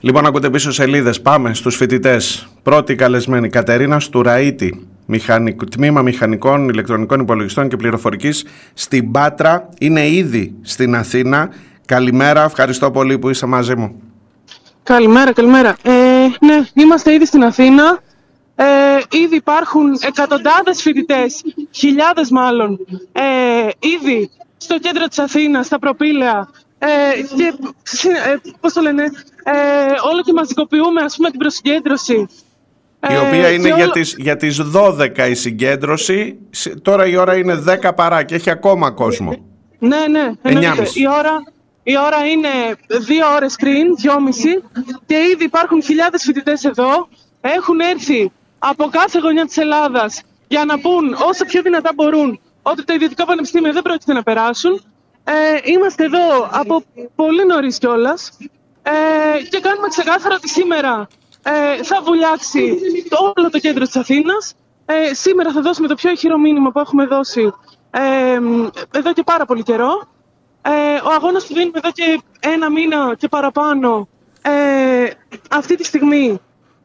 Λοιπόν, ακούτε πίσω σελίδες. Πάμε στους φοιτητές. Πρώτη καλεσμένη Κατερίνα Στουραήτη, μηχανικ... τμήμα Μηχανικών Ηλεκτρονικών Υπολογιστών και Πληροφορικής στην Πάτρα. Είναι ήδη στην Αθήνα. Καλημέρα, ευχαριστώ πολύ που είσαι μαζί μου. Καλημέρα, καλημέρα. Ε, ναι, είμαστε ήδη στην Αθήνα. Ε, ήδη υπάρχουν εκατοντάδες φοιτητές, χιλιάδες μάλλον, ε, ήδη στο κέντρο της Αθήνας, στα προπήλαια, ε, και, ε, πώς το λένε, ε, όλο και μαζικοποιούμε ας πούμε την προσυγκέντρωση. Η ε, οποία είναι για, τις, για τις 12 η συγκέντρωση, τώρα η ώρα είναι 10 παρά και έχει ακόμα κόσμο. Ναι, ναι, εννοείται. Η ώρα, η ώρα είναι 2 ώρες πριν, 2,5 και ήδη υπάρχουν χιλιάδες φοιτητές εδώ. Έχουν έρθει από κάθε γωνιά της Ελλάδας για να πούν όσο πιο δυνατά μπορούν ότι τα ιδιωτικά πανεπιστήμια δεν πρόκειται να περάσουν ε, είμαστε εδώ από πολύ νωρίς κιόλας ε, και κάνουμε ξεκάθαρο ότι σήμερα ε, θα βουλιάξει το, όλο το κέντρο της Αθήνας. Ε, σήμερα θα δώσουμε το πιο ηχηρό μήνυμα που έχουμε δώσει ε, εδώ και πάρα πολύ καιρό. Ε, ο αγώνας που δίνουμε εδώ και ένα μήνα και παραπάνω ε, αυτή τη στιγμή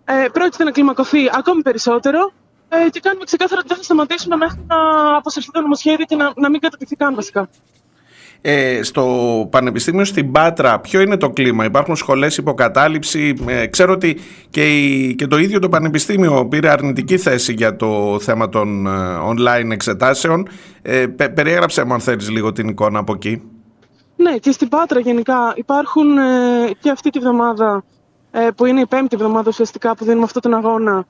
ε, πρόκειται να κλιμακωθεί ακόμη περισσότερο ε, και κάνουμε ξεκάθαρο ότι δεν θα σταματήσουμε μέχρι να αποσυρθεί το νομοσχέδιο και να, να μην κατατηθεί καν βασικά. Ε, στο Πανεπιστήμιο στην Πάτρα, ποιο είναι το κλίμα, υπάρχουν σχολές υποκατάληψη; Ε, ξέρω ότι και, και το ίδιο το Πανεπιστήμιο πήρε αρνητική θέση για το θέμα των ε, online εξετάσεων. Ε, περιέγραψε μου αν θέλεις λίγο την εικόνα από εκεί. Ναι, και στην Πάτρα γενικά υπάρχουν ε, και αυτή τη βδομάδα, που είναι η πέμπτη βδομάδα ουσιαστικά που δίνουμε αυτόν τον αγώνα,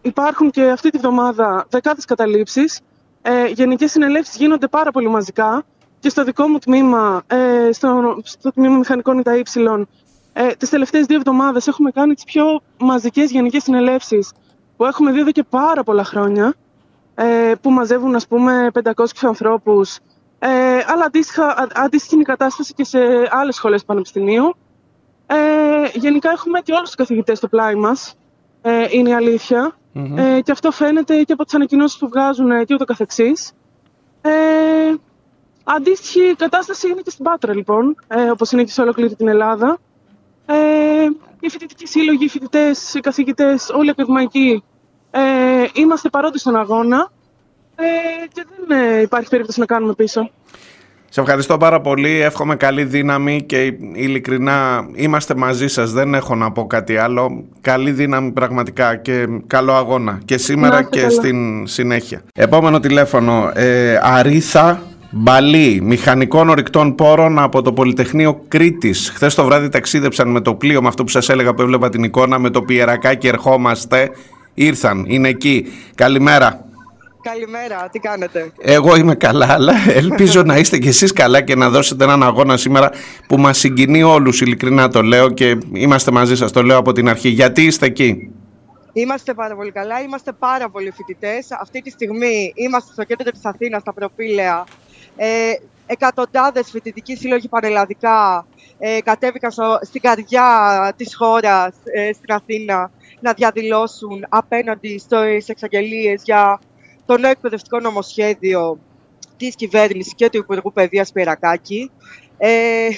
υπάρχουν και αυτή τη βδομάδα δεκάδες καταλήψεις. Ε, γενικές συνελεύσεις γίνονται πάρα πολύ μαζικά και στο δικό μου τμήμα, ε, στο, στο τμήμα Μηχανικών ΙΤΑ ε, τις τελευταίες δύο εβδομάδες έχουμε κάνει τις πιο μαζικές γενικές συνελεύσεις που έχουμε δει εδώ και πάρα πολλά χρόνια, ε, που μαζεύουν ας πούμε 500 ανθρώπους, ε, αλλά αντίστοιχα, αντίστοιχη είναι η κατάσταση και σε άλλες σχολές πανεπιστημίου. Ε, γενικά έχουμε και όλους τους καθηγητές στο πλάι μας, ε, είναι η αλήθεια. Ε, και αυτό φαίνεται και από τις ανακοινώσεις που βγάζουν και ούτω καθεξής. Ε, Αντίστοιχη κατάσταση είναι και στην Πάτρα, λοιπόν, ε, όπως είναι και σε ολόκληρη την Ελλάδα. Ε, οι φοιτητικοί σύλλογοι, οι φοιτητές, οι καθηγητές, όλοι οι ακαδημαϊκοί ε, είμαστε παρόντες στον αγώνα ε, και δεν ε, υπάρχει περίπτωση να κάνουμε πίσω. Σε ευχαριστώ πάρα πολύ. Εύχομαι καλή δύναμη και ειλικρινά είμαστε μαζί σας. Δεν έχω να πω κάτι άλλο. Καλή δύναμη πραγματικά και καλό αγώνα και σήμερα και στην συνέχεια. Επόμενο τηλέφωνο. Ε, Αρίθα Μπαλί, μηχανικών ορυκτών πόρων από το Πολυτεχνείο Κρήτης. Χθες το βράδυ ταξίδεψαν με το πλοίο, με αυτό που σας έλεγα που έβλεπα την εικόνα, με το πιερακάκι ερχόμαστε. Ήρθαν, είναι εκεί. Καλημέρα. Καλημέρα, τι κάνετε; Εγώ είμαι καλά, αλλά ελπίζω να είστε κι εσείς καλά και να δώσετε έναν αγώνα σήμερα που μας συγκινεί όλους, ειλικρινά το λέω και είμαστε μαζί σας, το λέω από την αρχή. Γιατί είστε εκεί; Είμαστε πάρα πολύ καλά, είμαστε πάρα πολλοί φοιτητές. Αυτή τη στιγμή είμαστε στο κέντρο της Αθήνας, στα Προπήλαια, ε, εκατοντάδες φοιτητικοί σύλλογοι πανελλαδικά ε, κατέβηκαν στην καρδιά της χώρας, ε, στην Αθήνα, να διαδηλώσουν απέναντι στις εξαγγελίες για το νέο εκπαιδευτικό νομοσχέδιο της κυβέρνησης και του Υπουργού Παιδείας Πυρακάκη. Ε,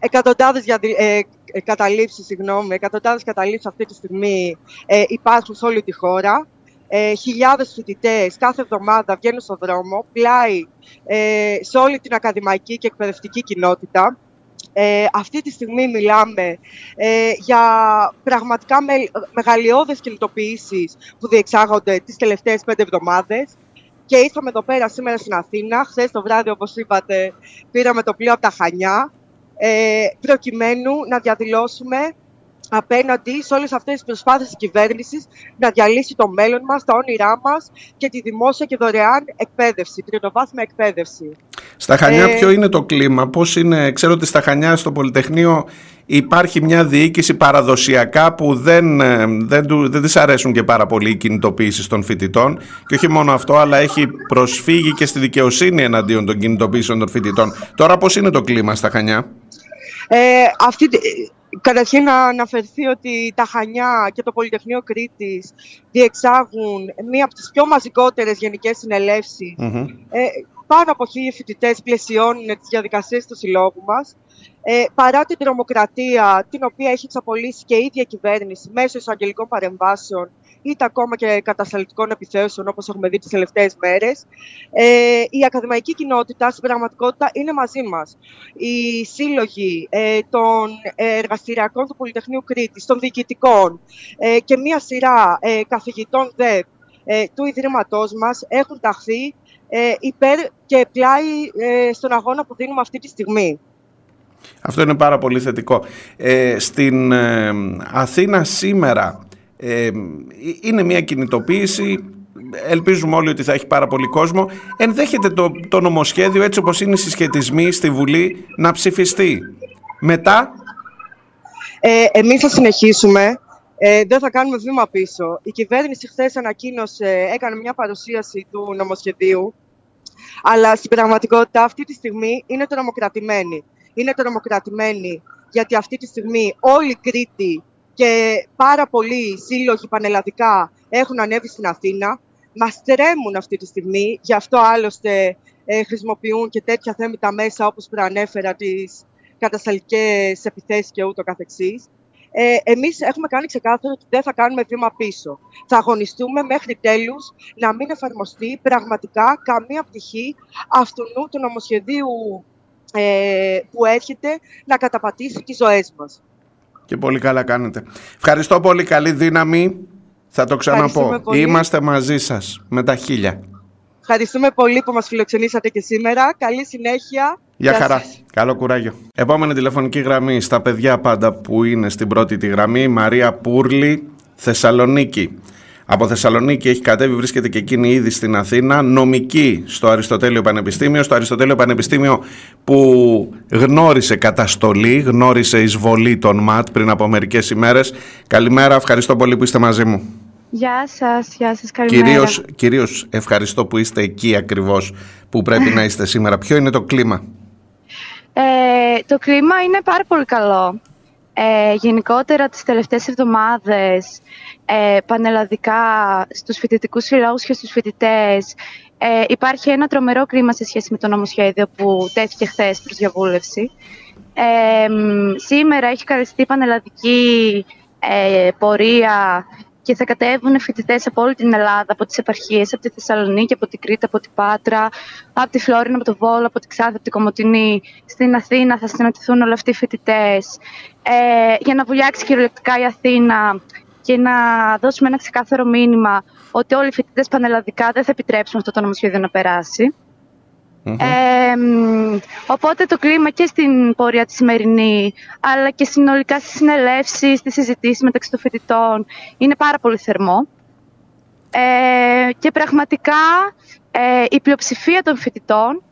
εκατοντάδες ε, καταλήψεις, συγγνώμη, εκατοντάδες καταλήψεις αυτή τη στιγμή ε, υπάρχουν σε όλη τη χώρα ε, χιλιάδες φοιτητές κάθε εβδομάδα βγαίνουν στον δρόμο, πλάι ε, σε όλη την ακαδημαϊκή και εκπαιδευτική κοινότητα. Ε, αυτή τη στιγμή μιλάμε ε, για πραγματικά με, μεγαλειώδες κινητοποιήσεις που διεξάγονται τις τελευταίες πέντε εβδομάδες και ήρθαμε εδώ πέρα σήμερα στην Αθήνα. Χθες το βράδυ, όπως είπατε, πήραμε το πλοίο από τα Χανιά ε, προκειμένου να διαδηλώσουμε απέναντι σε όλες αυτές τις προσπάθειες της κυβέρνησης να διαλύσει το μέλλον μας, τα όνειρά μας και τη δημόσια και δωρεάν εκπαίδευση, τριτοβάθμια εκπαίδευση. Στα Χανιά, ε... ποιο είναι το κλίμα, πώς είναι, ξέρω ότι στα Χανιά στο Πολυτεχνείο υπάρχει μια διοίκηση παραδοσιακά που δεν, ε, δεν, δεν της αρέσουν και πάρα πολύ οι κινητοποιήσεις των φοιτητών και όχι μόνο αυτό αλλά έχει προσφύγει και στη δικαιοσύνη εναντίον των κινητοποιήσεων των φοιτητών. Τώρα πώς είναι το κλίμα στα Χανιά; Ε, αυτή, Καταρχήν να αναφερθεί ότι τα Χανιά και το Πολυτεχνείο Κρήτης διεξάγουν μία από τις πιο μαζικότερες γενικές Ε, πάνω από χίλιοι φοιτητές πλαισιώνουν τις διαδικασίες του συλλόγου μας. Ε, παρά την τρομοκρατία την οποία έχει εξαπολύσει και η ίδια κυβέρνηση μέσω εισαγγελικών παρεμβάσεων είτε ακόμα και κατασταλτικών επιθέσεων όπως έχουμε δει τις τελευταίες μέρες. Ε, η ακαδημαϊκή κοινότητα στην πραγματικότητα είναι μαζί μας. Οι σύλλογοι ε, των εργαστηριακών του Πολυτεχνείου Κρήτης, των διοικητικών ε, και μία σειρά ε, καθηγητών ΔΕΠ ε, του Ιδρύματός μας έχουν ταχθεί ε, υπέρ και πλάι ε, στον αγώνα που δίνουμε αυτή τη στιγμή. Αυτό είναι πάρα πολύ θετικό. Ε, στην Αθήνα σήμερα είναι μια κινητοποίηση ελπίζουμε όλοι ότι θα έχει πάρα πολύ κόσμο ενδέχεται το, το νομοσχέδιο έτσι όπως είναι οι συσχετισμοί στη Βουλή να ψηφιστεί μετά; Ε, εμείς θα συνεχίσουμε ε, δεν θα κάνουμε βήμα πίσω. Η κυβέρνηση χθες ανακοίνωσε, έκανε μια παρουσίαση του νομοσχεδίου, αλλά στην πραγματικότητα αυτή τη στιγμή είναι τρομοκρατημένη. Είναι τρομοκρατημένη γιατί αυτή τη στιγμή όλη η Κρήτη και πάρα πολλοί σύλλογοι πανελλαδικά έχουν ανέβει στην Αθήνα. Μας τρέμουν αυτή τη στιγμή, γι' αυτό άλλωστε ε, χρησιμοποιούν και τέτοια θέμητα μέσα όπως προανέφερα τις κατασταλικές επιθέσεις και ούτω καθεξής ε, εμείς έχουμε κάνει ξεκάθαρο ότι δεν θα κάνουμε βήμα πίσω. Θα αγωνιστούμε μέχρι τέλους να μην εφαρμοστεί πραγματικά καμία πτυχή αυτού του νομοσχεδίου ε, που έρχεται να καταπατήσει τις ζωές μας. Και πολύ καλά κάνετε. Ευχαριστώ πολύ. Καλή δύναμη. Θα το ξαναπώ. Είμαστε μαζί σας με τα χίλια. Ευχαριστούμε πολύ που μας φιλοξενήσατε και σήμερα. Καλή συνέχεια. Γεια χαρά. Καλό κουράγιο. Επόμενη τηλεφωνική γραμμή στα παιδιά πάντα που είναι στην πρώτη τη γραμμή. Μαρία Πούρλη, Θεσσαλονίκη. Από Θεσσαλονίκη έχει κατέβει, βρίσκεται και εκείνη ήδη στην Αθήνα. Νομική στο Αριστοτέλειο Πανεπιστήμιο. Στο Αριστοτέλειο Πανεπιστήμιο που γνώρισε καταστολή, γνώρισε εισβολή των ΜΑΤ πριν από μερικές ημέρες. Καλημέρα, ευχαριστώ πολύ που είστε μαζί μου. Γεια σας, γεια σας, καλημέρα. Κυρίως, κυρίως ευχαριστώ που είστε εκεί ακριβώς που πρέπει να είστε σήμερα. Ποιο είναι το κλίμα; Ε, το κλίμα είναι πάρα πολύ καλό. Ε, γενικότερα τις τελευταίες εβδομάδες ε, πανελλαδικά στους φοιτητικούς συλλόγους και στους φοιτητές ε, υπάρχει ένα τρομερό κλίμα σε σχέση με το νομοσχέδιο που τέθηκε χθες προς διαβούλευση. Ε, σήμερα έχει καλεστεί πανελλαδική ε, πορεία και θα κατέβουν φοιτητές από όλη την Ελλάδα, από τις επαρχίες, από τη Θεσσαλονίκη, από την Κρήτη, από την Πάτρα, από τη Φλόρινα, από το Βόλο, από τη Ξάδη, από την Κομωτινή. Στην Αθήνα θα συναντηθούν όλοι αυτοί οι φοιτητές. Ε, για να βουλιάξει κυριολεκτικά η Αθήνα και να δώσουμε ένα ξεκάθαρο μήνυμα ότι όλοι οι φοιτητές πανελλαδικά δεν θα επιτρέψουν αυτό το νομοσχέδιο να περάσει οπότε το κλίμα και στην πορεία τη σημερινή, αλλά και συνολικά στις συνελεύσεις, στις συζητήσεις μεταξύ των φοιτητών, είναι πάρα πολύ θερμό. Ε, και πραγματικά ε, η πλειοψηφία των φοιτητών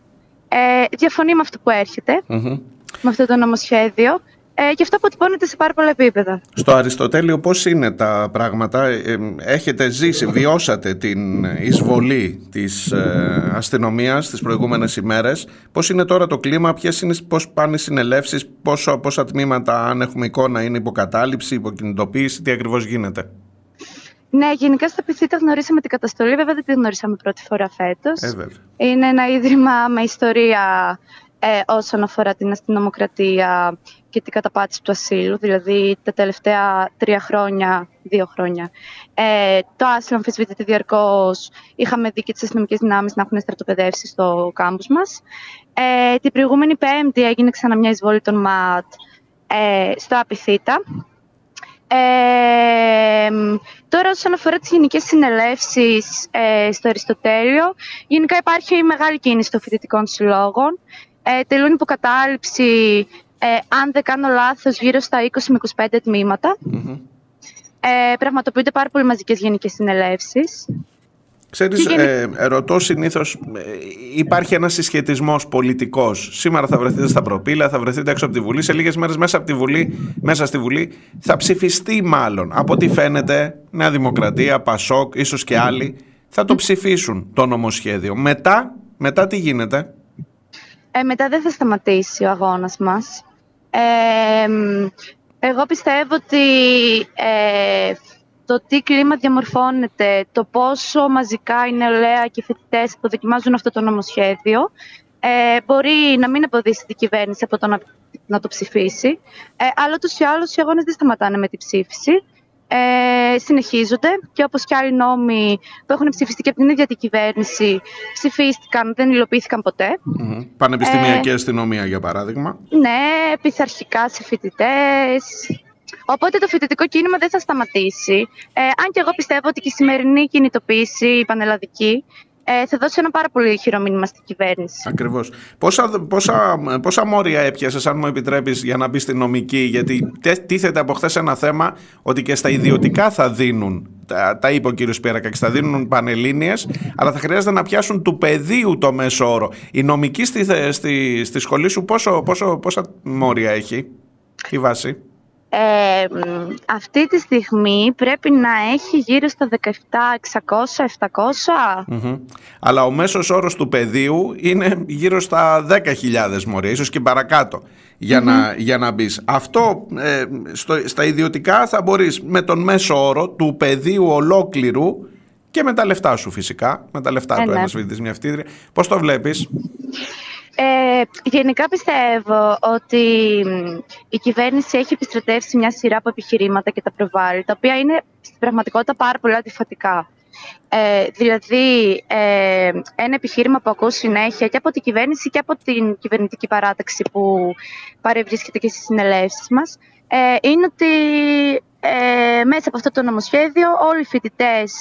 ε, διαφωνεί με αυτό που ερχεται με αυτό το νομοσχέδιο ε, και αυτό αποτυπώνεται σε πάρα πολλά επίπεδα. Στο Αριστοτέλειο πώς είναι τα πράγματα, ε, έχετε ζήσει, βιώσατε την εισβολή της ε, αστυνομίας τις προηγούμενες ημέρες. Πώς είναι τώρα το κλίμα, ποιες είναι, πώς πάνε οι συνελεύσεις, πόσο, πόσα τμήματα αν έχουμε εικόνα είναι υποκατάληψη, υποκινητοποίηση, τι ακριβώς γίνεται; Ναι, γενικά στα Πιθήτα γνωρίσαμε την καταστολή, βέβαια δεν την γνωρίσαμε πρώτη φορά φέτος. Ε, είναι ένα ίδρυμα με ιστορία ε, όσον αφορά την αστυνομοκρατία και την καταπάτηση του ασύλου, δηλαδή τα τελευταία τρία χρόνια, δύο χρόνια. Ε, το άσυλο αμφισβητείται διαρκώς. Είχαμε δει και τις αστυνομικές δυνάμεις να έχουν στρατοπεδεύσει στο κάμπους μας. Ε, την προηγούμενη Πέμπτη έγινε ξανά μια εισβολή των ΜΑΤ ε, στο Απιθύτα. Ε, τώρα όσον αφορά τις γενικές συνελεύσεις ε, στο Αριστοτέλειο, γενικά υπάρχει μεγάλη κίνηση των φοιτητικών συλλόγων ε, τελούν υποκατάληψη, ε, αν δεν κάνω λάθος, γύρω στα 20 με 25 τμήματα. Ε, πραγματοποιούνται πάρα πολύ μαζικές γενικές συνελεύσεις. Ξέρεις, ε, ρωτώ συνήθως, ε, υπάρχει ένας συσχετισμός πολιτικός. Σήμερα θα βρεθείτε στα προπήλα, θα βρεθείτε έξω από τη Βουλή. Σε λίγες μέρες μέσα, από τη Βουλή, μέσα στη Βουλή θα ψηφιστεί μάλλον. Από ό,τι φαίνεται, Νέα Δημοκρατία, Πασόκ, ίσως και άλλοι, θα το ψηφίσουν το νομοσχέδιο. Μετά, μετά τι γίνεται; Ε, μετά δεν θα σταματήσει ο αγώνας μας. Ε, εγώ πιστεύω ότι ε, το τι κλίμα διαμορφώνεται, το πόσο μαζικά η νεολαία και οι φοιτητές που δοκιμάζουν αυτό το νομοσχέδιο, ε, μπορεί να μην εμποδίσει την κυβέρνηση από το να, να το ψηφίσει. Ε, αλλά ούτω ή άλλως οι αγώνες δεν σταματάνε με την ψήφιση. Ε, συνεχίζονται και όπως και άλλοι νόμοι που έχουν ψηφιστεί και από την ίδια την κυβέρνηση ψηφίστηκαν, δεν υλοποιήθηκαν ποτέ. Mm-hmm. Πανεπιστημιακή ε, αστυνομία για παράδειγμα. Ναι, πειθαρχικά σε φοιτητέ. Οπότε το φοιτητικό κίνημα δεν θα σταματήσει. Ε, αν και εγώ πιστεύω ότι και η σημερινή κινητοποίηση, η πανελλαδική, ε, θα δώσει ένα πάρα πολύ χειρό μήνυμα στην κυβέρνηση. Ακριβώς. Πόσα, πόσα, πόσα μόρια έπιασες, αν μου επιτρέπεις, για να μπεις στη νομική, γιατί τίθεται από χθες ένα θέμα ότι και στα ιδιωτικά θα δίνουν. Τα, τα είπε ο κύριος και θα δίνουν πανελίνε, αλλά θα χρειάζεται να πιάσουν του πεδίου το μέσο όρο. Η νομική στη, στη, στη σχολή σου πόσο, πόσο, πόσα μόρια έχει, η βάση; Ε, αυτή τη στιγμή πρέπει να έχει γύρω στα 17.600-700. Αλλά ο μέσος όρος του πεδίου είναι γύρω στα 10.000 μόρια, ίσως και παρακάτω για, να, για να μπεις. Αυτό ε, στο, στα ιδιωτικά θα μπορείς με τον μέσο όρο του πεδίου ολόκληρου και με τα λεφτά σου φυσικά, με τα λεφτά ε, του ναι. ένας φοιτητής μια φτύδρια. Πώς το βλέπεις; Ε, γενικά πιστεύω ότι η κυβέρνηση έχει επιστρατεύσει μια σειρά από επιχειρήματα και τα προβάλλει, τα οποία είναι στην πραγματικότητα πάρα πολύ αντιφατικά. Ε, δηλαδή, ε, ένα επιχείρημα που ακούω συνέχεια και από την κυβέρνηση και από την κυβερνητική παράταξη που παρευρίσκεται και στις συνελεύσεις μας, ε, είναι ότι ε, μέσα από αυτό το νομοσχέδιο όλοι οι φοιτητές,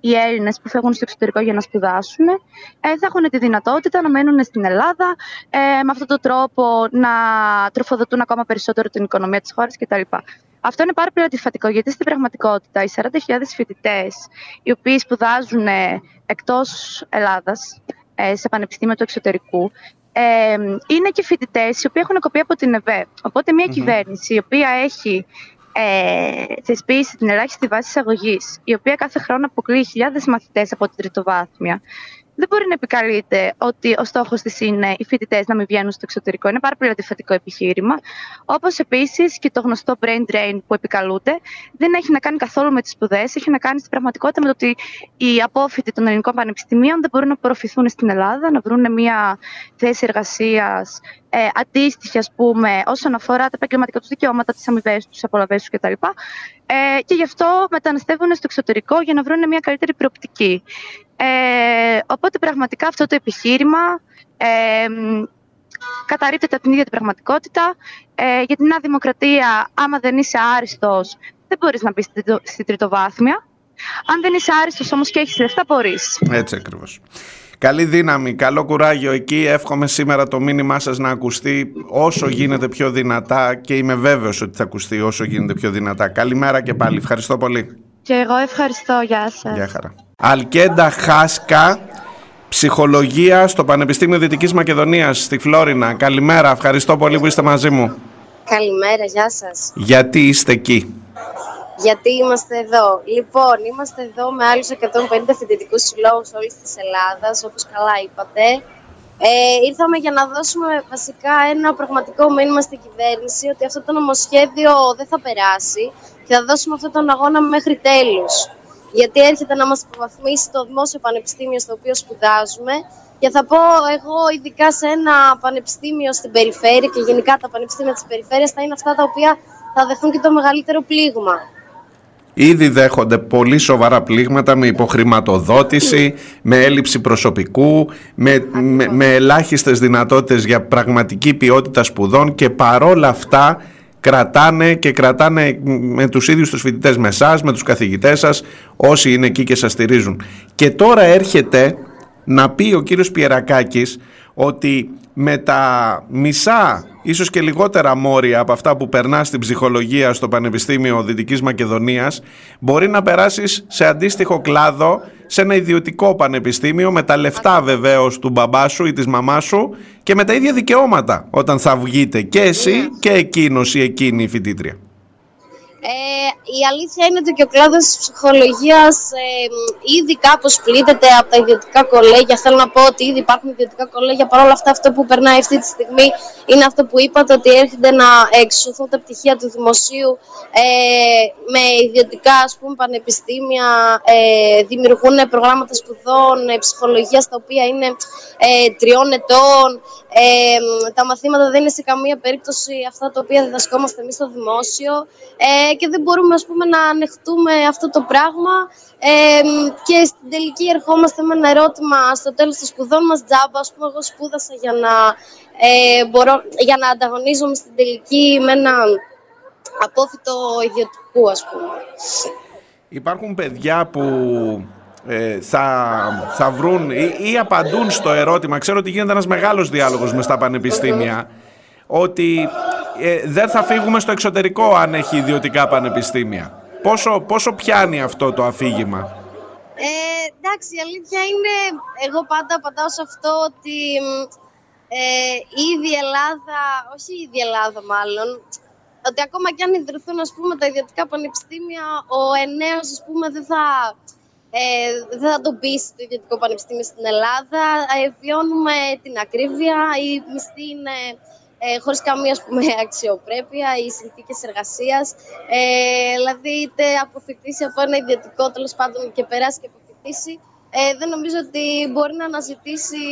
οι Έλληνες που φεύγουν στο εξωτερικό για να σπουδάσουν, ε, θα έχουν τη δυνατότητα να μένουν στην Ελλάδα, ε, με αυτόν τον τρόπο να τροφοδοτούν ακόμα περισσότερο την οικονομία της χώρας κτλ. Αυτό είναι πάρα πολύ αντιφατικό, γιατί στην πραγματικότητα οι 40.000 φοιτητές, οι οποίοι σπουδάζουν εκτός Ελλάδας, ε, σε πανεπιστήμια του εξωτερικού, ε, είναι και φοιτητές οι οποίοι έχουν κοπεί από την ΕΒΕ. Οπότε, μια κυβέρνηση η οποία έχει ε, θεσπίσει την ελάχιστη βάση εισαγωγής, η οποία κάθε χρόνο αποκλείει χιλιάδες μαθητές από την τριτοβάθμια, δεν μπορεί να επικαλείται ότι ο στόχος της είναι οι φοιτητές να μην βγαίνουν στο εξωτερικό. Είναι πάρα πολύ αντιφατικό επιχείρημα. Όπως επίσης και το γνωστό brain drain που επικαλούνται δεν έχει να κάνει καθόλου με τις σπουδές, έχει να κάνει στην πραγματικότητα με το ότι οι απόφοιτοι των ελληνικών πανεπιστημίων δεν μπορούν να απορροφηθούν στην Ελλάδα, να βρουν μια θέση εργασίας ε, αντίστοιχη, ας πούμε, όσον αφορά τα επαγγελματικά τους δικαιώματα, τις αμοιβές τους, τις απολαυέ τους κτλ. Ε, και γι' αυτό μεταναστεύουν στο εξωτερικό για να βρουν μια καλύτερη προοπτική. Ε, οπότε πραγματικά αυτό το επιχείρημα ε, καταρρύπτεται από την ίδια την πραγματικότητα. Ε, για την Δημοκρατία, άμα δεν είσαι άριστος, δεν μπορείς να μπεις στη τριτοβάθμια. Αν δεν είσαι άριστος όμως και έχεις λεφτά, μπορείς. Έτσι ακριβώς. Καλή δύναμη, καλό κουράγιο εκεί. Εύχομαι σήμερα το μήνυμά σας να ακουστεί όσο γίνεται πιο δυνατά και είμαι βέβαιος ότι θα ακουστεί όσο γίνεται πιο δυνατά. Καλημέρα και πάλι. Ευχαριστώ πολύ. Και εγώ ευχαριστώ. Γεια σας. Γεια χαρά. Αλκέντα Χάσκα, ψυχολογία στο Πανεπιστήμιο Δυτικής Μακεδονίας στη Φλόρινα. Καλημέρα, ευχαριστώ πολύ που είστε μαζί μου. Καλημέρα, γεια σας. Γιατί είστε εκεί; Γιατί είμαστε εδώ. Λοιπόν, είμαστε εδώ με άλλους 150 φοιτητικούς συλλόγους όλης της Ελλάδας, όπως καλά είπατε. Ε, ήρθαμε για να δώσουμε βασικά ένα πραγματικό μήνυμα στην κυβέρνηση ότι αυτό το νομοσχέδιο δεν θα περάσει και θα δώσουμε αυτόν τον αγώνα μέχρι τέλους γιατί έρχεται να μας υποβαθμίσει το Δημόσιο Πανεπιστήμιο στο οποίο σπουδάζουμε και θα πω εγώ ειδικά σε ένα πανεπιστήμιο στην περιφέρεια και γενικά τα πανεπιστήμια της περιφέρειας θα είναι αυτά τα οποία θα δεχθούν και το μεγαλύτερο πλήγμα. Ήδη δέχονται πολύ σοβαρά πλήγματα με υποχρηματοδότηση, με έλλειψη προσωπικού, με, με, με ελάχιστες δυνατότητες για πραγματική ποιότητα σπουδών και παρόλα αυτά κρατάνε και κρατάνε με τους ίδιους τους φοιτητές με εσάς, με τους καθηγητές σας, όσοι είναι εκεί και σας στηρίζουν. Και τώρα έρχεται να πει ο κύριος Πιερακάκης ότι με τα μισά, ίσως και λιγότερα μόρια από αυτά που περνά στην ψυχολογία στο Πανεπιστήμιο Δυτικής Μακεδονίας, μπορεί να περάσεις σε αντίστοιχο κλάδο, σε ένα ιδιωτικό πανεπιστήμιο, με τα λεφτά βεβαίως του μπαμπά σου ή της μαμάς σου και με τα ίδια δικαιώματα όταν θα βγείτε και εσύ και εκείνος ή εκείνη η φοιτήτρια. Ε, η αλήθεια είναι ότι και ο κλάδος της ψυχολογίας ε, ήδη κάπως πλήττεται από τα ιδιωτικά κολέγια. Θέλω να πω ότι ήδη υπάρχουν ιδιωτικά κολέγια. Παρ' όλα αυτά αυτό που περνάει αυτή τη στιγμή είναι αυτό που είπατε ότι έρχεται να εξωθούν τα πτυχία του δημοσίου ε, με ιδιωτικά ας πούμε, πανεπιστήμια, ε, δημιουργούν προγράμματα σπουδών ε, ψυχολογίας τα οποία είναι ε, τριών ετών. Ε, τα μαθήματα δεν είναι σε καμία περίπτωση αυτά τα οποία διδασκόμαστε εμείς στο δημόσιο. Ε, και δεν μπορούμε ας πούμε, να ανεχτούμε αυτό το πράγμα ε, και στην τελική ερχόμαστε με ένα ερώτημα στο τέλος των σπουδών μας τζάμπα. Ας πούμε, εγώ σπούδασα για να, ε, μπορώ, για να ανταγωνίζομαι στην τελική με ένα απόφυτο ιδιωτικού, ας πούμε. Υπάρχουν παιδιά που ε, θα, θα βρουν ή, ή, απαντούν στο ερώτημα. Ξέρω ότι γίνεται ένας μεγάλος διάλογος μες στα πανεπιστήμια ότι ε, δεν θα φύγουμε στο εξωτερικό αν έχει ιδιωτικά πανεπιστήμια. Πόσο, πόσο πιάνει αυτό το αφήγημα; Ε, εντάξει, η αλήθεια είναι, εγώ πάντα απαντάω σε αυτό ότι ε, ήδη η Ελλάδα, όχι η ίδια Ελλάδα μάλλον, ότι ακόμα και αν ιδρυθούν ας πούμε, τα ιδιωτικά πανεπιστήμια, ο ενέος ας πούμε, δεν θα, ε, δεν θα τον πείσει το ιδιωτικό πανεπιστήμιο στην Ελλάδα. Ε, βιώνουμε την ακρίβεια, οι μισθοί είναι ε, χωρίς καμία ας πούμε, αξιοπρέπεια ή συνθήκες εργασίας. Ε, δηλαδή, είτε αποφυτίσει από ένα ιδιωτικό τέλος πάντων και περάσει και αποφυτίσει, ε, δεν νομίζω ότι μπορεί να αναζητήσει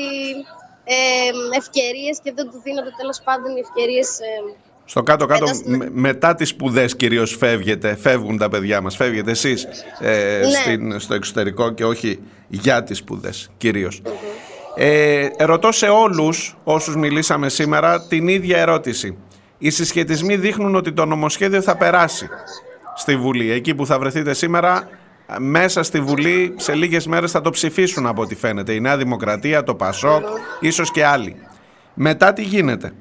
ε, ευκαιρίες και δεν του δίνονται τέλος πάντων οι ευκαιρίες. Ε, στο κάτω-κάτω, μετά τις σπουδές κυρίως φεύγετε, φεύγουν τα παιδιά μας, φεύγετε εσείς ε, ναι. στην, στο εξωτερικό και όχι για τις σπουδές κυρίως. Ε, ρωτώ σε όλους όσους μιλήσαμε σήμερα την ίδια ερώτηση. Οι συσχετισμοί δείχνουν ότι το νομοσχέδιο θα περάσει στη Βουλή. Εκεί που θα βρεθείτε σήμερα, μέσα στη Βουλή σε λίγες μέρες θα το ψηφίσουν από ό,τι φαίνεται. Η Νέα Δημοκρατία, το ΠΑΣΟΚ, ίσως και άλλοι. Μετά τι γίνεται;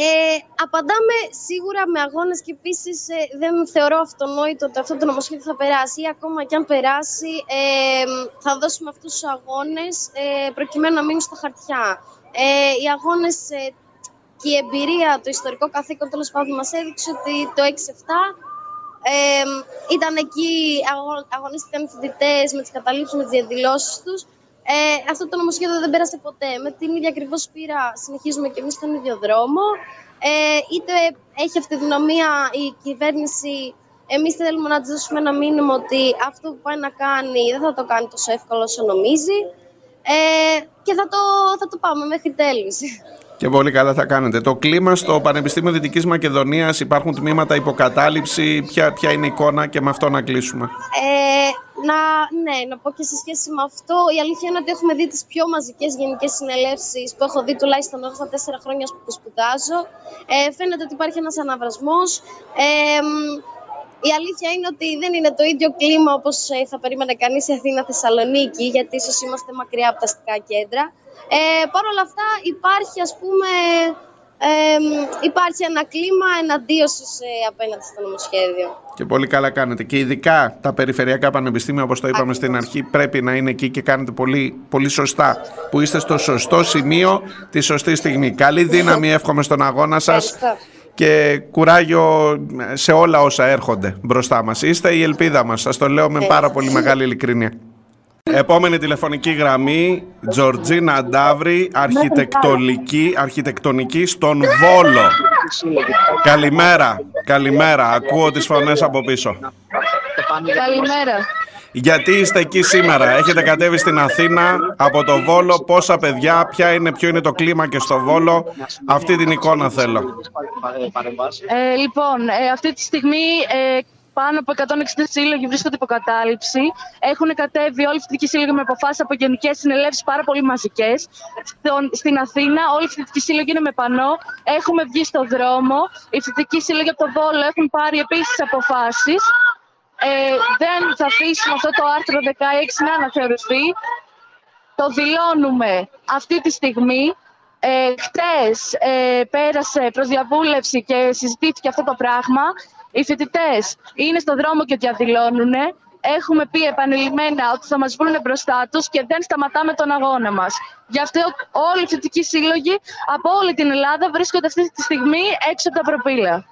Ε, απαντάμε σίγουρα με αγώνες και επίσης ε, δεν θεωρώ αυτονόητο ότι αυτό το νομοσχέδιο θα περάσει ή ακόμα και αν περάσει ε, θα δώσουμε αυτούς τους αγώνες ε, προκειμένου να μείνουν στα χαρτιά. Ε, οι αγώνες ε, και η εμπειρία, το ιστορικό καθήκον τέλος πάντων μας έδειξε ότι το 6-7 ε, ήταν εκεί, αγωνίστηκαν οι φοιτητέ με τις καταλήψεις, με τις διαδηλώσεις τους. Ε, αυτό το νομοσχέδιο δεν πέρασε ποτέ. Με την ίδια ακριβώς πείρα συνεχίζουμε και εμείς στον ίδιο δρόμο. Ε, είτε έχει αυτοδυναμία η κυβέρνηση, εμείς θέλουμε να της δώσουμε ένα μήνυμα ότι αυτό που πάει να κάνει δεν θα το κάνει τόσο εύκολο όσο νομίζει. Ε, και θα το, θα το πάμε μέχρι τέλους. Και πολύ καλά θα κάνετε. Το κλίμα στο Πανεπιστήμιο Δυτικής Μακεδονίας υπάρχουν τμήματα υποκατάληψη. Ποια, ποια είναι η εικόνα και με αυτό να κλείσουμε; Ε, να, ναι, να πω και σε σχέση με αυτό, η αλήθεια είναι ότι έχουμε δει τις πιο μαζικές γενικές συνελεύσεις που έχω δει τουλάχιστον εγώ στα τέσσερα χρόνια που σπουδάζω. Ε, φαίνεται ότι υπάρχει ένας αναβρασμός. Ε, η αλήθεια είναι ότι δεν είναι το ίδιο κλίμα όπως ε, θα περίμενε κανείς η Αθήνα-Θεσσαλονίκη, γιατί ίσως είμαστε μακριά από τα αστικά κέντρα. Ε, Παρ' όλα αυτά υπάρχει ας πούμε ε, υπάρχει ένα κλίμα εναντίωσης ε, απέναντι στο νομοσχέδιο. Και πολύ καλά κάνετε. Και ειδικά τα περιφερειακά πανεπιστήμια, όπως το είπαμε στην αρχή, πρέπει να είναι εκεί και κάνετε πολύ, πολύ σωστά. Που είστε στο σωστό σημείο τη σωστή στιγμή. Καλή δύναμη εύχομαι στον αγώνα σας και κουράγιο σε όλα όσα έρχονται μπροστά μας. Είστε η ελπίδα μας. Σας το λέω με πάρα πολύ μεγάλη ειλικρίνεια. Επόμενη τηλεφωνική γραμμή, Τζορτζίνα Ντάβρη, αρχιτεκτονική, αρχιτεκτονική στον Βόλο. Καλημέρα, καλημέρα. Ακούω τις φωνές από πίσω. Καλημέρα. Γιατί είστε εκεί σήμερα, έχετε κατέβει στην Αθήνα από το Βόλο, πόσα παιδιά, ποια είναι, ποιο είναι το κλίμα και στο Βόλο, αυτή την εικόνα θέλω. Ε, λοιπόν, ε, αυτή τη στιγμή ε, πάνω από 160 σύλλογοι βρίσκονται υπό κατάληψη. Έχουν κατέβει όλοι οι φοιτητικοί σύλλογοι με αποφάσεις από γενικές συνελεύσεις πάρα πολύ μαζικές. Στην Αθήνα, όλοι οι φοιτητικοί σύλλογοι είναι με πανό. Έχουμε βγει στο δρόμο. Οι φοιτητικοί σύλλογοι από το Βόλο έχουν πάρει επίσης αποφάσεις. Ε, δεν θα αφήσουμε αυτό το άρθρο 16 να αναθεωρηθεί. Το δηλώνουμε αυτή τη στιγμή. Ε, χτες ε, πέρασε προδιαβούλευση και συζητήθηκε αυτό το πράγμα. Οι φοιτητές είναι στο δρόμο και διαδηλώνουν. Έχουμε πει επανειλημμένα ότι θα μας βρουν μπροστά τους και δεν σταματάμε τον αγώνα μας. Γι' αυτό όλοι οι φοιτητικοί σύλλογοι από όλη την Ελλάδα βρίσκονται αυτή τη στιγμή έξω από τα προπήλαια.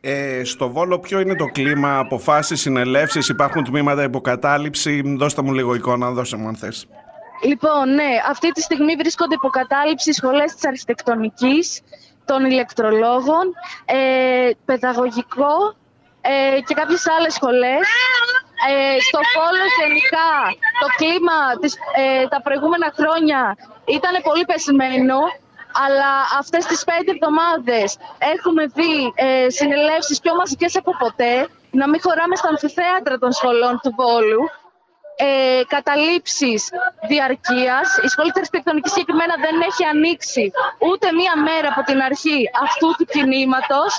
Ε, στο Βόλο ποιο είναι το κλίμα, αποφάσεις, συνελεύσεις, υπάρχουν τμήματα υποκατάληψη, δώστε μου λίγο εικόνα, δώστε μου αν θες. Λοιπόν, ναι, αυτή τη στιγμή βρίσκονται υποκατάληψη σχολές της αρχιτεκτονικής, των ηλεκτρολόγων, ε, παιδαγωγικό ε, και κάποιες άλλες σχολές. Ε, στο Βόλο γενικά το κλίμα της, ε, τα προηγούμενα χρόνια ήταν πολύ πεσμένο αλλά αυτές τις πέντε εβδομάδες έχουμε δει ε, συνελεύσεις πιο μαζικές από ποτέ, να μην χωράμε στα αμφιθέατρα των σχολών του Βόλου, ε, καταλήψεις διαρκείας. Η Σχολή της Αρχιτεκτονικής συγκεκριμένα δεν έχει ανοίξει ούτε μία μέρα από την αρχή αυτού του κινήματος.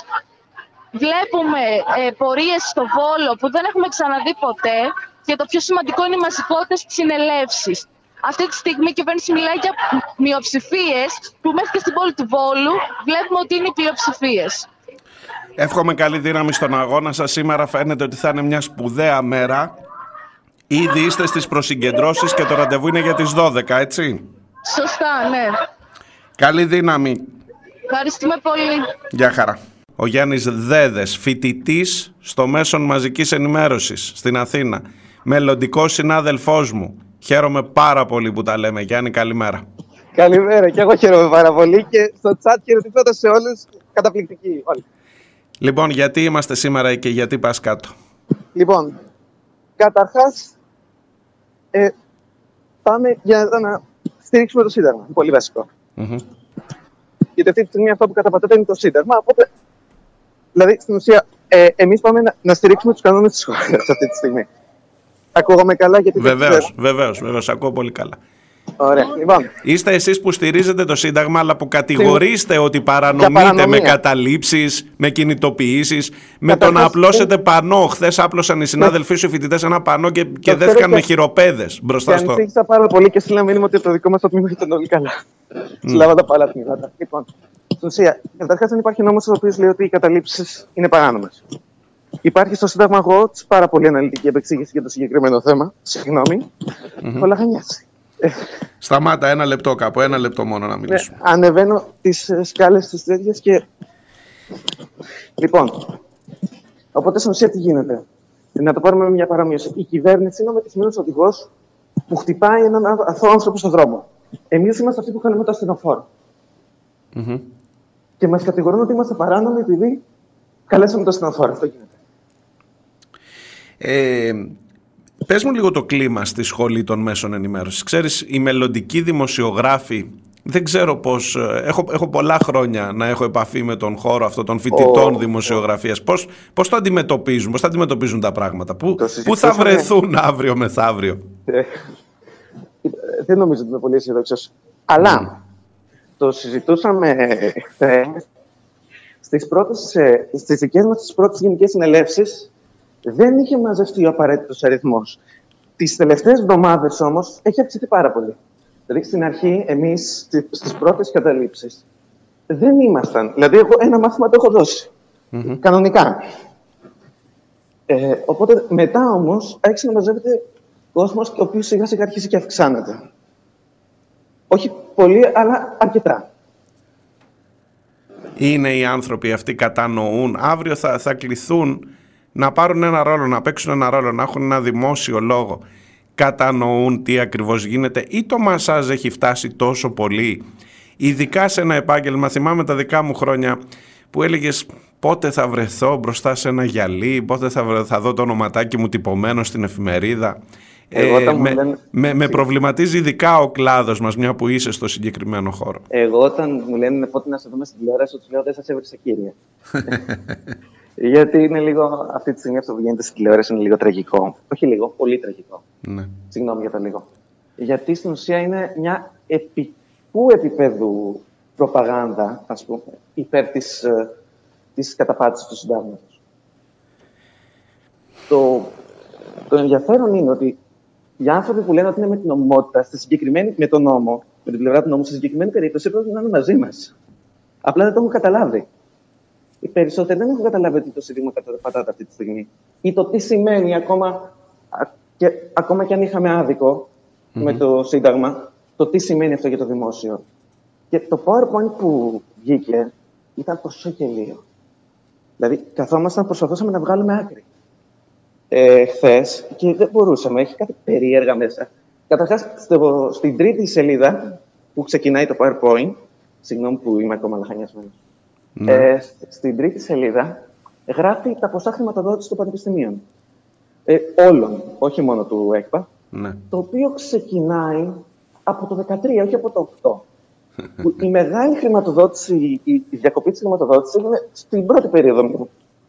Βλέπουμε ε, πορείες στο Βόλο που δεν έχουμε ξαναδεί ποτέ και το πιο σημαντικό είναι οι μαζικότητες συνελεύσεις. Αυτή τη στιγμή η κυβέρνηση μιλάει για μειοψηφίες που μέχρι και στην πόλη του Βόλου βλέπουμε ότι είναι πλειοψηφίες. Εύχομαι καλή δύναμη στον αγώνα σας. Σήμερα φαίνεται ότι θα είναι μια σπουδαία μέρα. Ήδη είστε στις προσυγκεντρώσεις και το ραντεβού είναι για τις 12, έτσι; Σωστά, ναι. Καλή δύναμη. Ευχαριστούμε πολύ. Γεια χαρά. Ο Γιάννης Δέδες, φοιτητής στο Μέσον Μαζικής Ενημέρωσης στην Αθήνα. Μελλοντικό συνάδελφός μου. Χαίρομαι πάρα πολύ που τα λέμε. Γιάννη, καλημέρα. Καλημέρα και εγώ χαίρομαι πάρα πολύ και στο chat χαιρετιστώτα σε όλους. Καταπληκτική όλοι. Λοιπόν, γιατί είμαστε σήμερα και γιατί πας κάτω; Λοιπόν, καταρχάς ε, πάμε για να στηρίξουμε το Σύνταγμα. Πολύ βασικό. Mm-hmm. Γιατί αυτή τη στιγμή αυτό που καταπατάτε είναι το Σύνταγμα. Οπότε, δηλαδή, στην ουσία, ε, εμείς πάμε να, να στηρίξουμε τους κανόνες της χώρας αυτή τη στιγμή. Ακούγομαι καλά γιατί βεβαίως, Βεβαίως, βεβαίως, ακούω πολύ καλά. Ωραία. Λοιπόν. Είστε εσείς που στηρίζετε το Σύνταγμα, αλλά που κατηγορείστε ότι παρανομείτε με καταλήψεις, με κινητοποιήσεις, με το να απλώσετε πανό. Χθες άπλωσαν οι συνάδελφοί σου οι φοιτητές ένα πανό και, και δέθηκαν με χειροπέδες μπροστά στο. Ανησύχησα πάρα πολύ και στείλα μήνυμα ότι το δικό μας το τμήμα ήταν όλοι καλά. Mm. Συλλάβα τα άλλα τμήματα. Λοιπόν, στην ουσία, καταρχάς δεν υπάρχει νόμος ο οποίος λέει ότι οι καταλήψεις είναι παράνομες. Υπάρχει στο Σύνταγμα Watch πάρα πολύ αναλυτική επεξήγηση για το συγκεκριμένο θέμα. Συγγνώμη. Mm-hmm. Όλα Σταμάτα ένα λεπτό κάπου, ένα λεπτό μόνο να μιλήσουμε. Ναι, ανεβαίνω τις ε, σκάλες της τέτοιες και... Λοιπόν, οπότε στην ουσία τι γίνεται; Να το πάρουμε με μια παραμείωση. Η κυβέρνηση είναι ο μετρησμένος οδηγός που χτυπάει έναν αθώο άνθρωπο στον δρόμο. Εμείς είμαστε αυτοί που κάνουμε το ασθενοφόρο. Mm-hmm. Και μας κατηγορούν ότι είμαστε παράνομοι επειδή καλέσαμε το ασθενοφόρο. Αυτό γίνεται. Ε, πες μου λίγο το κλίμα στη σχολή των μέσων ενημέρωσης. Ξέρεις, οι μελλοντικοί δημοσιογράφοι, δεν ξέρω πώς, ε, έχω, έχω πολλά χρόνια να έχω επαφή με τον χώρο αυτό των φοιτητών oh, δημοσιογραφίας. Πώς, πώς το αντιμετωπίζουν, πώς θα αντιμετωπίζουν τα πράγματα, πού, πού θα βρεθούν αύριο μεθαύριο; Ε, δεν νομίζω ότι είμαι πολύ αισιοδόξο. Αλλά mm. το συζητούσαμε ε, στις, πρώτες, ε, στις δικές μας τις πρώτες γενικές συνελεύσεις δεν είχε μαζευτεί ο απαραίτητος αριθμός. Τις τελευταίες εβδομάδες όμως έχει αυξηθεί πάρα πολύ. Δηλαδή στην αρχή, εμείς στις πρώτες καταλήψεις δεν ήμασταν. Δηλαδή, εγώ ένα μάθημα το έχω Κανονικά. Ε, οπότε μετά όμως άρχισε να μαζεύεται κόσμος και ο οποίος σιγά σιγά αρχίζει και αυξάνεται. Όχι πολύ, αλλά αρκετά. Είναι οι άνθρωποι αυτοί κατανοούν. Αύριο θα, θα κληθούν να πάρουν ένα ρόλο, να παίξουν ένα ρόλο, να έχουν ένα δημόσιο λόγο, κατανοούν τι ακριβώς γίνεται ή το μασάζ έχει φτάσει τόσο πολύ, ειδικά σε ένα επάγγελμα, θυμάμαι τα δικά μου χρόνια που έλεγες πότε θα βρεθώ μπροστά σε ένα γυαλί, πότε θα, θα δω το ονοματάκι μου τυπωμένο στην εφημερίδα. Ε, με, λένε... με, με, προβληματίζει ειδικά ο κλάδος μας, μια που είσαι στο συγκεκριμένο χώρο. Εγώ, όταν μου λένε πότε να σε δούμε στην τηλεόραση, του λέω δεν σας έβρισα κύριε. Γιατί είναι λίγο, αυτή τη στιγμή αυτό που γίνεται στην τηλεόραση είναι λίγο τραγικό. Όχι λίγο, πολύ τραγικό. Ναι. Συγγνώμη για το λίγο. Γιατί στην ουσία είναι μια επικού επίπεδου προπαγάνδα, ας πούμε, υπέρ της, ε, της καταπάτησης του συντάγματος. Το, το ενδιαφέρον είναι ότι οι άνθρωποι που λένε ότι είναι με την νομιμότητα, στη συγκεκριμένη, με τον νόμο, με την πλευρά του νόμου, στη συγκεκριμένη περίπτωση έπρεπε να είναι μαζί μας. Απλά δεν το έχουν καταλάβει οι περισσότεροι δεν έχουν καταλάβει ότι το Σύνταγμα καταπατάται αυτή τη στιγμή. Ή το τι σημαίνει ακόμα και, ακόμα και αν είχαμε άδικο mm-hmm. με το Σύνταγμα, το τι σημαίνει αυτό για το δημόσιο. Και το PowerPoint που βγήκε ήταν τόσο γελίο. Δηλαδή, καθόμασταν, προσπαθούσαμε να βγάλουμε άκρη. Ε, Χθες και δεν μπορούσαμε, έχει κάτι περίεργα μέσα. Καταρχάς, στην τρίτη σελίδα που ξεκινάει το PowerPoint, συγγνώμη που είμαι ακόμα λαχανιασμένος. Ναι. Ε, στην τρίτη σελίδα γράφει τα ποσά χρηματοδότησης των πανεπιστημίων. Ε, όλων, όχι μόνο του ΕΚΠΑ. Ναι. Το οποίο ξεκινάει από το 2013, όχι από το 8. η μεγάλη χρηματοδότηση, η, η διακοπή της χρηματοδότησης είναι στην πρώτη περίοδο.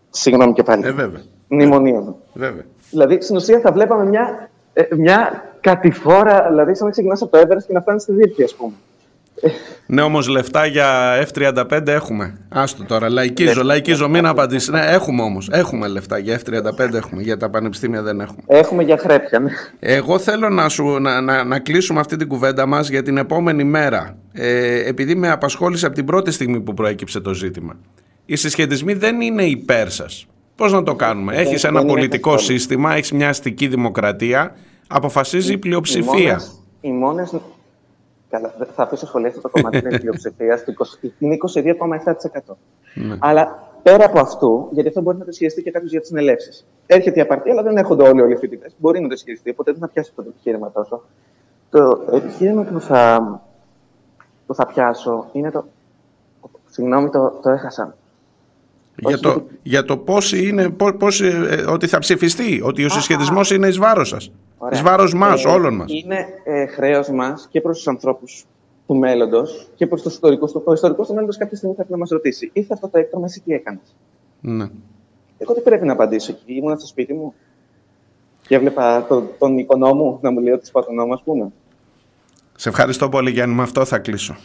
Συγγνώμη και πάλι. Ε, βέβαια. Μνημονίων. Βέβαια. Δηλαδή, στην ουσία θα βλέπαμε μια, ε, μια κατηφόρα, δηλαδή σαν να ξεκινάς από το Everest και να φτάνεις στη Δίρκη, ας πούμε. Ναι, όμως λεφτά για F35 έχουμε. Άστο τώρα. Λαϊκίζω, λαϊκίζω, μην απαντήσεις. Ναι, έχουμε όμως. Έχουμε λεφτά για F35 έχουμε. Για τα πανεπιστήμια δεν έχουμε. Έχουμε για χρέπια, ναι. Εγώ θέλω να, σου, να, να, να κλείσουμε αυτή την κουβέντα μας για την επόμενη μέρα. Ε, επειδή με απασχόλησε από την πρώτη στιγμή που προέκυψε το ζήτημα. Οι συσχετισμοί δεν είναι υπέρ σας. Πώς να το κάνουμε; Έχεις ένα πολιτικό σύστημα, έχεις μια αστική δημοκρατία, αποφασίζει η πλειοψηφία. Οι μόνε Καλά, θα αφήσω σχολεία αυτό το κομμάτι της πλειοψηφίας. Είναι 22,7%. Ναι. Αλλά πέρα από αυτού, γιατί αυτό μπορεί να το ισχυριστεί και κάποιος για τις συνελεύσεις. Έρχεται η απαρτία, αλλά δεν έρχονται όλοι, όλοι οι φοιτητέ. Μπορεί να το ισχυριστεί, οπότε δεν θα πιάσει αυτό το επιχείρημα τόσο. Το επιχείρημα που θα, που θα πιάσω είναι το. Συγγνώμη, το, το έχασα. Για το, για το πώς είναι, πώς, ε, ότι θα ψηφιστεί, ότι ο συσχετισμός είναι εις βάρος σας. Εις βάρος μας, ε, όλων μας. Είναι ε, χρέος μας και προς τους ανθρώπους του μέλλοντος και προς του ιστορικού. Ο ιστορικός του μέλλοντος κάποια στιγμή θα να μας ρωτήσει: Ήρθε αυτό το έκτομα, εσύ τι έκανες; Ναι. Εγώ τι πρέπει να απαντήσω εκεί. Ήμουν στο σπίτι μου και έβλεπα τον, τον οικονόμο να μου λέει ότι σπάω τον νόμο, ας πούμε. Σε ευχαριστώ πολύ, Γιάννη. Με αυτό θα κλείσω.